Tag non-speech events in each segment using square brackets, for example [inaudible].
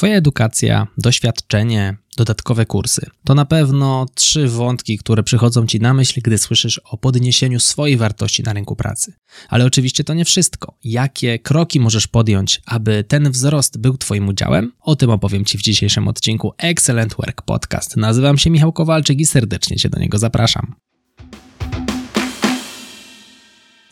Twoja edukacja, doświadczenie, dodatkowe kursy. To na pewno trzy wątki, które przychodzą Ci na myśl, gdy słyszysz o podniesieniu swojej wartości na rynku pracy. Ale oczywiście to nie wszystko. Jakie kroki możesz podjąć, aby ten wzrost był Twoim udziałem? O tym opowiem Ci w dzisiejszym odcinku Excellent Work Podcast. Nazywam się Michał Kowalczyk i serdecznie Cię do niego zapraszam.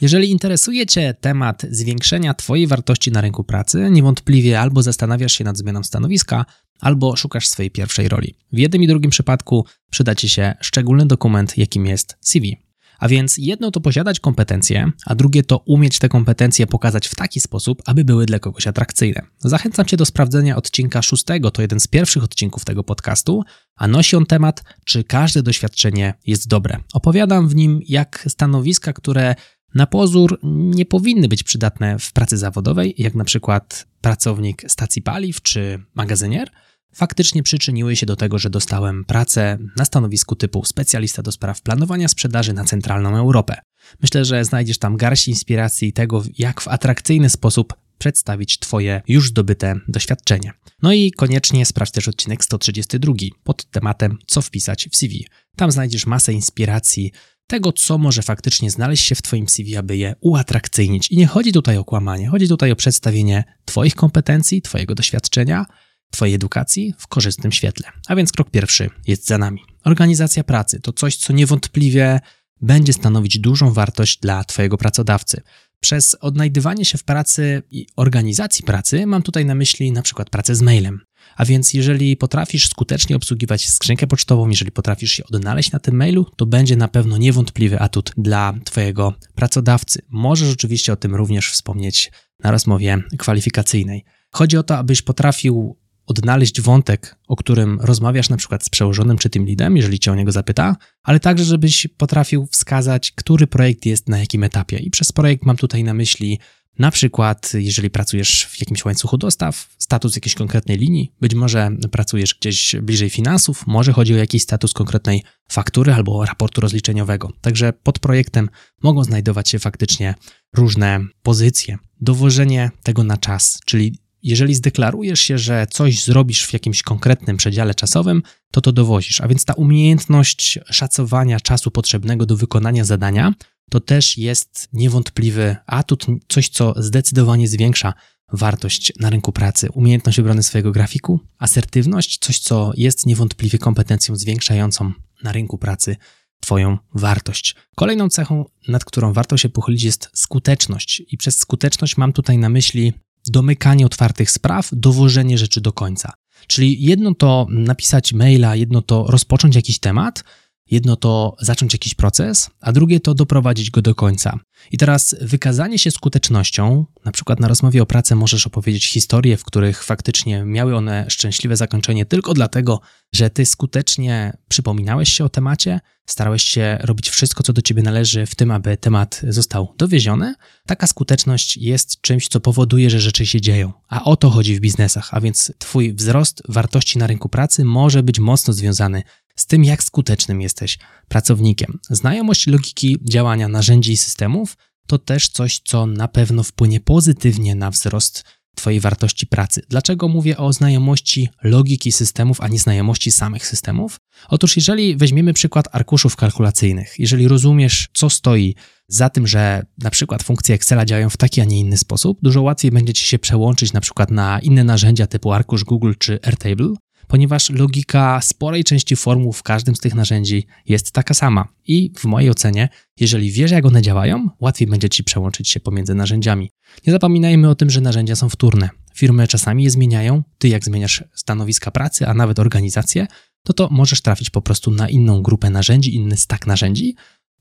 Jeżeli interesuje Cię temat zwiększenia Twojej wartości na rynku pracy, niewątpliwie albo zastanawiasz się nad zmianą stanowiska, albo szukasz swojej pierwszej roli. W jednym i drugim przypadku przyda Ci się szczególny dokument, jakim jest CV. A więc jedno to posiadać kompetencje, a drugie to umieć te kompetencje pokazać w taki sposób, aby były dla kogoś atrakcyjne. Zachęcam Cię do sprawdzenia odcinka szóstego, to jeden z pierwszych odcinków tego podcastu, a nosi on temat, czy każde doświadczenie jest dobre. Opowiadam w nim, jak stanowiska, które na pozór nie powinny być przydatne w pracy zawodowej, jak na przykład pracownik stacji paliw czy magazynier, faktycznie przyczyniły się do tego, że dostałem pracę na stanowisku typu specjalista do spraw planowania sprzedaży na centralną Europę. Myślę, że znajdziesz tam garść inspiracji tego, jak w atrakcyjny sposób przedstawić Twoje już zdobyte doświadczenie. No i koniecznie sprawdź też odcinek 132 pod tematem co wpisać w CV. Tam znajdziesz masę inspiracji tego, co może faktycznie znaleźć się w Twoim CV, aby je uatrakcyjnić. I nie chodzi tutaj o kłamanie, chodzi tutaj o przedstawienie Twoich kompetencji, Twojego doświadczenia, Twojej edukacji w korzystnym świetle. A więc krok pierwszy jest za nami. Organizacja pracy to coś, co niewątpliwie będzie stanowić dużą wartość dla Twojego pracodawcy. Przez odnajdywanie się w pracy i organizacji pracy mam tutaj na myśli na przykład pracę z mailem. A więc jeżeli potrafisz skutecznie obsługiwać skrzynkę pocztową, jeżeli potrafisz się odnaleźć na tym mailu, to będzie na pewno niewątpliwy atut dla Twojego pracodawcy. Możesz oczywiście o tym również wspomnieć na rozmowie kwalifikacyjnej. Chodzi o to, abyś potrafił odnaleźć wątek, o którym rozmawiasz na przykład z przełożonym czy tym lidem, jeżeli cię o niego zapyta, ale także, żebyś potrafił wskazać, który projekt jest na jakim etapie. I przez projekt mam tutaj na myśli na przykład, jeżeli pracujesz w jakimś łańcuchu dostaw, status jakiejś konkretnej linii, być może pracujesz gdzieś bliżej finansów, może chodzi o jakiś status konkretnej faktury albo raportu rozliczeniowego. Także pod projektem mogą znajdować się faktycznie różne pozycje. Dowożenie tego na czas, czyli jeżeli zdeklarujesz się, że coś zrobisz w jakimś konkretnym przedziale czasowym, to to dowozisz. A więc ta umiejętność szacowania czasu potrzebnego do wykonania zadania to też jest niewątpliwy atut, coś, co zdecydowanie zwiększa wartość na rynku pracy. Umiejętność obrony swojego grafiku, asertywność, coś, co jest niewątpliwie kompetencją zwiększającą na rynku pracy Twoją wartość. Kolejną cechą, nad którą warto się pochylić, jest skuteczność. I przez skuteczność mam tutaj na myśli domykanie otwartych spraw, dowożenie rzeczy do końca. Czyli jedno to napisać maila, jedno to rozpocząć jakiś temat, Jedno to zacząć jakiś proces, a drugie to doprowadzić go do końca. I teraz wykazanie się skutecznością, na przykład na rozmowie o pracę możesz opowiedzieć historie, w których faktycznie miały one szczęśliwe zakończenie tylko dlatego, że ty skutecznie przypominałeś się o temacie, starałeś się robić wszystko, co do ciebie należy w tym, aby temat został dowieziony. Taka skuteczność jest czymś, co powoduje, że rzeczy się dzieją. A o to chodzi w biznesach, a więc twój wzrost wartości na rynku pracy może być mocno związany z tym, jak skutecznym jesteś pracownikiem. Znajomość logiki działania narzędzi i systemów to też coś, co na pewno wpłynie pozytywnie na wzrost Twojej wartości pracy. Dlaczego mówię o znajomości logiki systemów, a nie znajomości samych systemów? Otóż, jeżeli weźmiemy przykład arkuszów kalkulacyjnych, jeżeli rozumiesz, co stoi za tym, że na przykład funkcje Excela działają w taki, a nie inny sposób, dużo łatwiej będzie Ci się przełączyć na przykład na inne narzędzia typu arkusz Google czy Airtable, ponieważ logika sporej części formuł w każdym z tych narzędzi jest taka sama. I w mojej ocenie, jeżeli wiesz, jak one działają, łatwiej będzie ci przełączyć się pomiędzy narzędziami. Nie zapominajmy o tym, że narzędzia są wtórne. Firmy czasami je zmieniają, ty jak zmieniasz stanowiska pracy, a nawet organizację, to to możesz trafić po prostu na inną grupę narzędzi, inny stak narzędzi,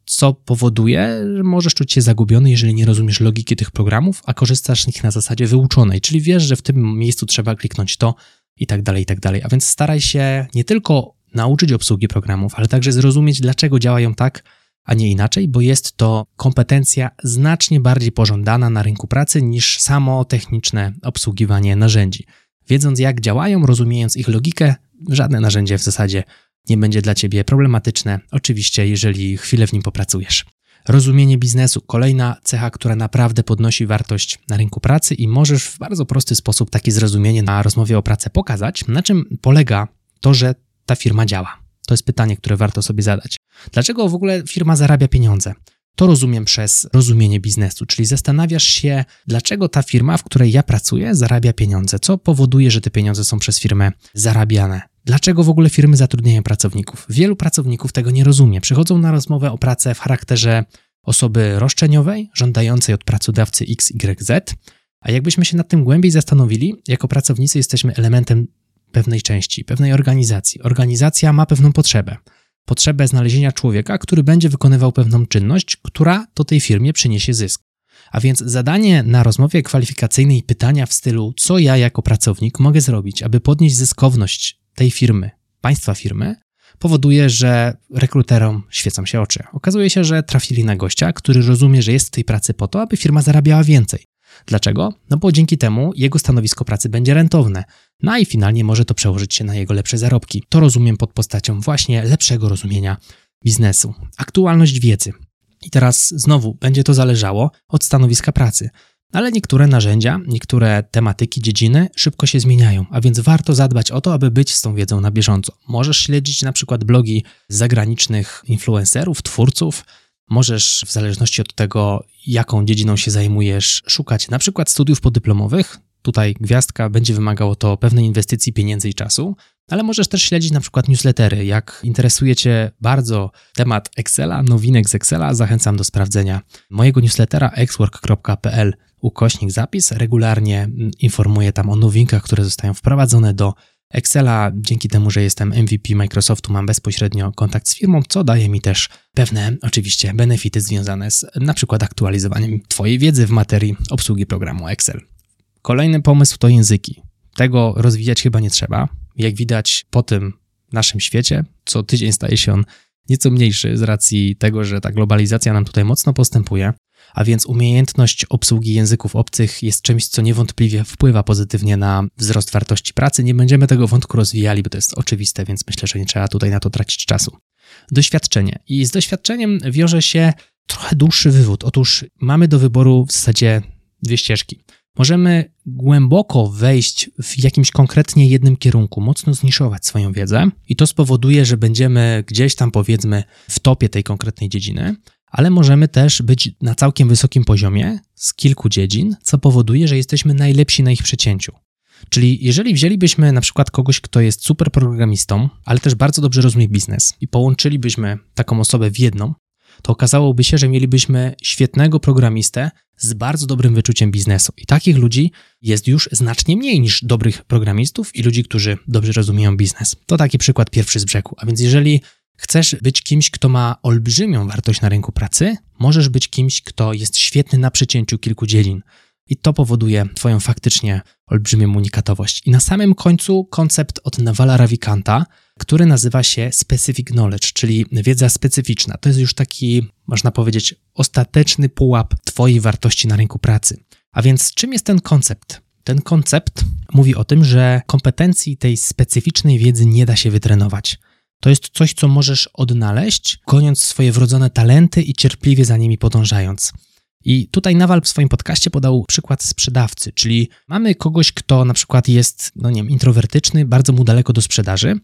co powoduje, że możesz czuć się zagubiony, jeżeli nie rozumiesz logiki tych programów, a korzystasz z nich na zasadzie wyuczonej, czyli wiesz, że w tym miejscu trzeba kliknąć to, i tak dalej, i tak dalej. A więc staraj się nie tylko nauczyć obsługi programów, ale także zrozumieć, dlaczego działają tak, a nie inaczej, bo jest to kompetencja znacznie bardziej pożądana na rynku pracy niż samo techniczne obsługiwanie narzędzi. Wiedząc, jak działają, rozumiejąc ich logikę, żadne narzędzie w zasadzie nie będzie dla ciebie problematyczne, oczywiście, jeżeli chwilę w nim popracujesz. Rozumienie biznesu, kolejna cecha, która naprawdę podnosi wartość na rynku pracy i możesz w bardzo prosty sposób takie zrozumienie na rozmowie o pracę pokazać, na czym polega to, że ta firma działa. To jest pytanie, które warto sobie zadać. Dlaczego w ogóle firma zarabia pieniądze? To rozumiem przez rozumienie biznesu, czyli zastanawiasz się, dlaczego ta firma, w której ja pracuję, zarabia pieniądze, co powoduje, że te pieniądze są przez firmę zarabiane. Dlaczego w ogóle firmy zatrudniają pracowników? Wielu pracowników tego nie rozumie. Przychodzą na rozmowę o pracę w charakterze osoby roszczeniowej, żądającej od pracodawcy XYZ, a jakbyśmy się nad tym głębiej zastanowili, jako pracownicy jesteśmy elementem pewnej części, pewnej organizacji. Organizacja ma pewną potrzebę. Potrzebę znalezienia człowieka, który będzie wykonywał pewną czynność, która to tej firmie przyniesie zysk. A więc zadanie na rozmowie kwalifikacyjnej pytania w stylu: Co ja jako pracownik mogę zrobić, aby podnieść zyskowność tej firmy, państwa firmy, powoduje, że rekruterom świecą się oczy. Okazuje się, że trafili na gościa, który rozumie, że jest w tej pracy po to, aby firma zarabiała więcej. Dlaczego? No bo dzięki temu jego stanowisko pracy będzie rentowne. No i finalnie może to przełożyć się na jego lepsze zarobki. To rozumiem pod postacią właśnie lepszego rozumienia biznesu. Aktualność wiedzy. I teraz znowu będzie to zależało od stanowiska pracy. Ale niektóre narzędzia, niektóre tematyki, dziedziny szybko się zmieniają, a więc warto zadbać o to, aby być z tą wiedzą na bieżąco. Możesz śledzić na przykład blogi zagranicznych influencerów, twórców, możesz w zależności od tego, jaką dziedziną się zajmujesz, szukać na przykład studiów podyplomowych. Tutaj gwiazdka będzie wymagało to pewnej inwestycji pieniędzy i czasu, ale możesz też śledzić na przykład newslettery. Jak interesuje Cię bardzo temat Excela, nowinek z Excela, zachęcam do sprawdzenia mojego newslettera xwork.pl ukośnik zapis. Regularnie informuję tam o nowinkach, które zostają wprowadzone do Excela. Dzięki temu, że jestem MVP Microsoftu, mam bezpośrednio kontakt z firmą, co daje mi też pewne, oczywiście, benefity związane z na przykład aktualizowaniem Twojej wiedzy w materii obsługi programu Excel. Kolejny pomysł to języki. Tego rozwijać chyba nie trzeba. Jak widać po tym naszym świecie, co tydzień staje się on nieco mniejszy z racji tego, że ta globalizacja nam tutaj mocno postępuje, a więc umiejętność obsługi języków obcych jest czymś, co niewątpliwie wpływa pozytywnie na wzrost wartości pracy. Nie będziemy tego wątku rozwijali, bo to jest oczywiste, więc myślę, że nie trzeba tutaj na to tracić czasu. Doświadczenie. I z doświadczeniem wiąże się trochę dłuższy wywód. Otóż mamy do wyboru w zasadzie dwie ścieżki. Możemy głęboko wejść w jakimś konkretnie jednym kierunku, mocno zniszować swoją wiedzę, i to spowoduje, że będziemy gdzieś tam, powiedzmy, w topie tej konkretnej dziedziny, ale możemy też być na całkiem wysokim poziomie z kilku dziedzin, co powoduje, że jesteśmy najlepsi na ich przecięciu. Czyli jeżeli wzięlibyśmy na przykład kogoś, kto jest super programistą, ale też bardzo dobrze rozumie biznes i połączylibyśmy taką osobę w jedną, to okazałoby się, że mielibyśmy świetnego programistę z bardzo dobrym wyczuciem biznesu. I takich ludzi jest już znacznie mniej niż dobrych programistów i ludzi, którzy dobrze rozumieją biznes. To taki przykład pierwszy z brzegu. A więc jeżeli chcesz być kimś, kto ma olbrzymią wartość na rynku pracy, możesz być kimś, kto jest świetny na przecięciu kilku dziedzin. I to powoduje Twoją faktycznie olbrzymią unikatowość. I na samym końcu koncept od Navala Ravikanta, który nazywa się Specific Knowledge, czyli wiedza specyficzna. To jest już taki, można powiedzieć, ostateczny pułap Twojej wartości na rynku pracy. A więc czym jest ten koncept? Ten koncept mówi o tym, że kompetencji tej specyficznej wiedzy nie da się wytrenować. To jest coś, co możesz odnaleźć, goniąc swoje wrodzone talenty i cierpliwie za nimi podążając. I tutaj Nawal w swoim podcaście podał przykład sprzedawcy, czyli mamy kogoś, kto na przykład jest, no nie wiem, introwertyczny, bardzo mu daleko do sprzedaży.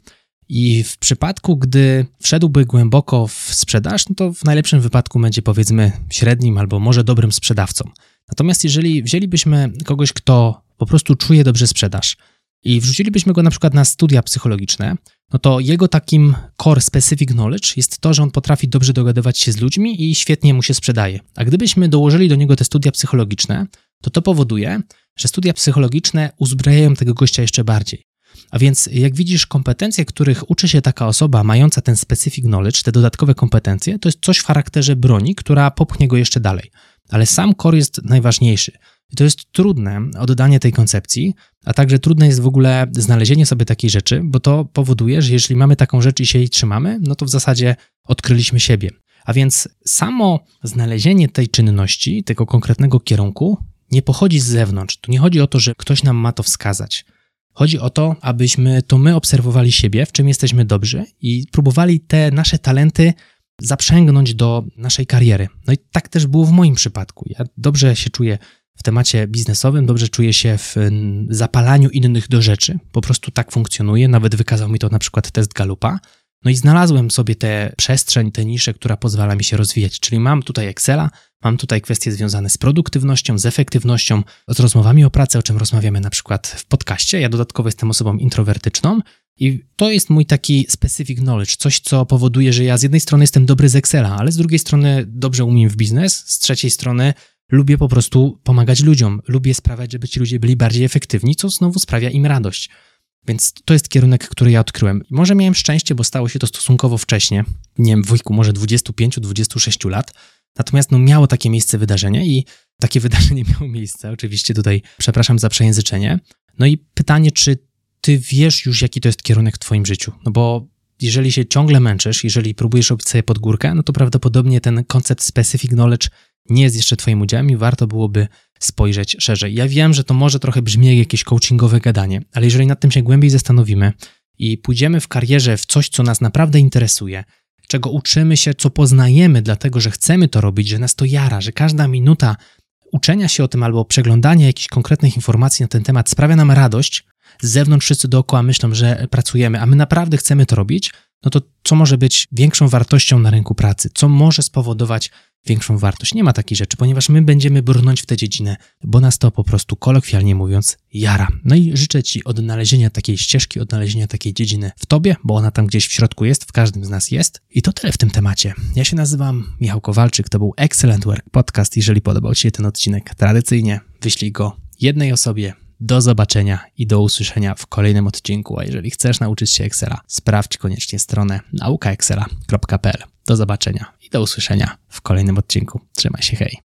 I w przypadku, gdy wszedłby głęboko w sprzedaż, no to w najlepszym wypadku będzie powiedzmy średnim albo może dobrym sprzedawcą. Natomiast jeżeli wzięlibyśmy kogoś, kto po prostu czuje dobrze sprzedaż i wrzucilibyśmy go na przykład na studia psychologiczne, no to jego takim core specific knowledge jest to, że on potrafi dobrze dogadywać się z ludźmi i świetnie mu się sprzedaje. A gdybyśmy dołożyli do niego te studia psychologiczne, to to powoduje, że studia psychologiczne uzbrajają tego gościa jeszcze bardziej. A więc, jak widzisz, kompetencje, których uczy się taka osoba mająca ten specific knowledge, te dodatkowe kompetencje, to jest coś w charakterze broni, która popchnie go jeszcze dalej. Ale sam core jest najważniejszy. I to jest trudne oddanie tej koncepcji, a także trudne jest w ogóle znalezienie sobie takiej rzeczy, bo to powoduje, że jeżeli mamy taką rzecz i się jej trzymamy, no to w zasadzie odkryliśmy siebie. A więc samo znalezienie tej czynności, tego konkretnego kierunku, nie pochodzi z zewnątrz. Tu nie chodzi o to, że ktoś nam ma to wskazać. Chodzi o to, abyśmy to my obserwowali siebie, w czym jesteśmy dobrzy i próbowali te nasze talenty zaprzęgnąć do naszej kariery. No i tak też było w moim przypadku. Ja dobrze się czuję w temacie biznesowym, dobrze czuję się w zapalaniu innych do rzeczy. Po prostu tak funkcjonuje. Nawet wykazał mi to na przykład test Galupa. No i znalazłem sobie tę przestrzeń, tę niszę, która pozwala mi się rozwijać. Czyli mam tutaj Excela, mam tutaj kwestie związane z produktywnością, z efektywnością, z rozmowami o pracy, o czym rozmawiamy na przykład w podcaście. Ja dodatkowo jestem osobą introwertyczną i to jest mój taki specific knowledge, coś, co powoduje, że ja z jednej strony jestem dobry z Excela, ale z drugiej strony dobrze umiem w biznes, z trzeciej strony lubię po prostu pomagać ludziom, lubię sprawiać, żeby ci ludzie byli bardziej efektywni, co znowu sprawia im radość. Więc to jest kierunek, który ja odkryłem. Może miałem szczęście, bo stało się to stosunkowo wcześnie, nie wiem, w wieku może 25-26 lat. Natomiast no, miało takie miejsce wydarzenie i takie [laughs] wydarzenie miało miejsce. Oczywiście tutaj przepraszam za przejęzyczenie. No i pytanie, czy ty wiesz już, jaki to jest kierunek w twoim życiu? No bo jeżeli się ciągle męczysz, jeżeli próbujesz robić sobie pod górkę, no to prawdopodobnie ten koncept specific knowledge nie jest jeszcze twoim udziałem i warto byłoby spojrzeć szerzej. Ja wiem, że to może trochę brzmi jak jakieś coachingowe gadanie, ale jeżeli nad tym się głębiej zastanowimy i pójdziemy w karierze w coś, co nas naprawdę interesuje, czego uczymy się, co poznajemy, dlatego że chcemy to robić, że nas to jara, że każda minuta uczenia się o tym albo przeglądania jakichś konkretnych informacji na ten temat sprawia nam radość, z zewnątrz wszyscy dookoła myślą, że pracujemy, a my naprawdę chcemy to robić, no to co może być większą wartością na rynku pracy? Co może spowodować większą wartość? Nie ma takiej rzeczy, ponieważ my będziemy brnąć w tę dziedzinę, bo nas to po prostu kolokwialnie mówiąc jara. No i życzę Ci odnalezienia takiej ścieżki, odnalezienia takiej dziedziny w Tobie, bo ona tam gdzieś w środku jest, w każdym z nas jest. I to tyle w tym temacie. Ja się nazywam Michał Kowalczyk, to był Excellent Work Podcast. Jeżeli podobał Ci się ten odcinek, tradycyjnie wyślij go jednej osobie, do zobaczenia i do usłyszenia w kolejnym odcinku. A jeżeli chcesz nauczyć się Excela, sprawdź koniecznie stronę naukaexcela.pl. Do zobaczenia i do usłyszenia w kolejnym odcinku. Trzymaj się, hej.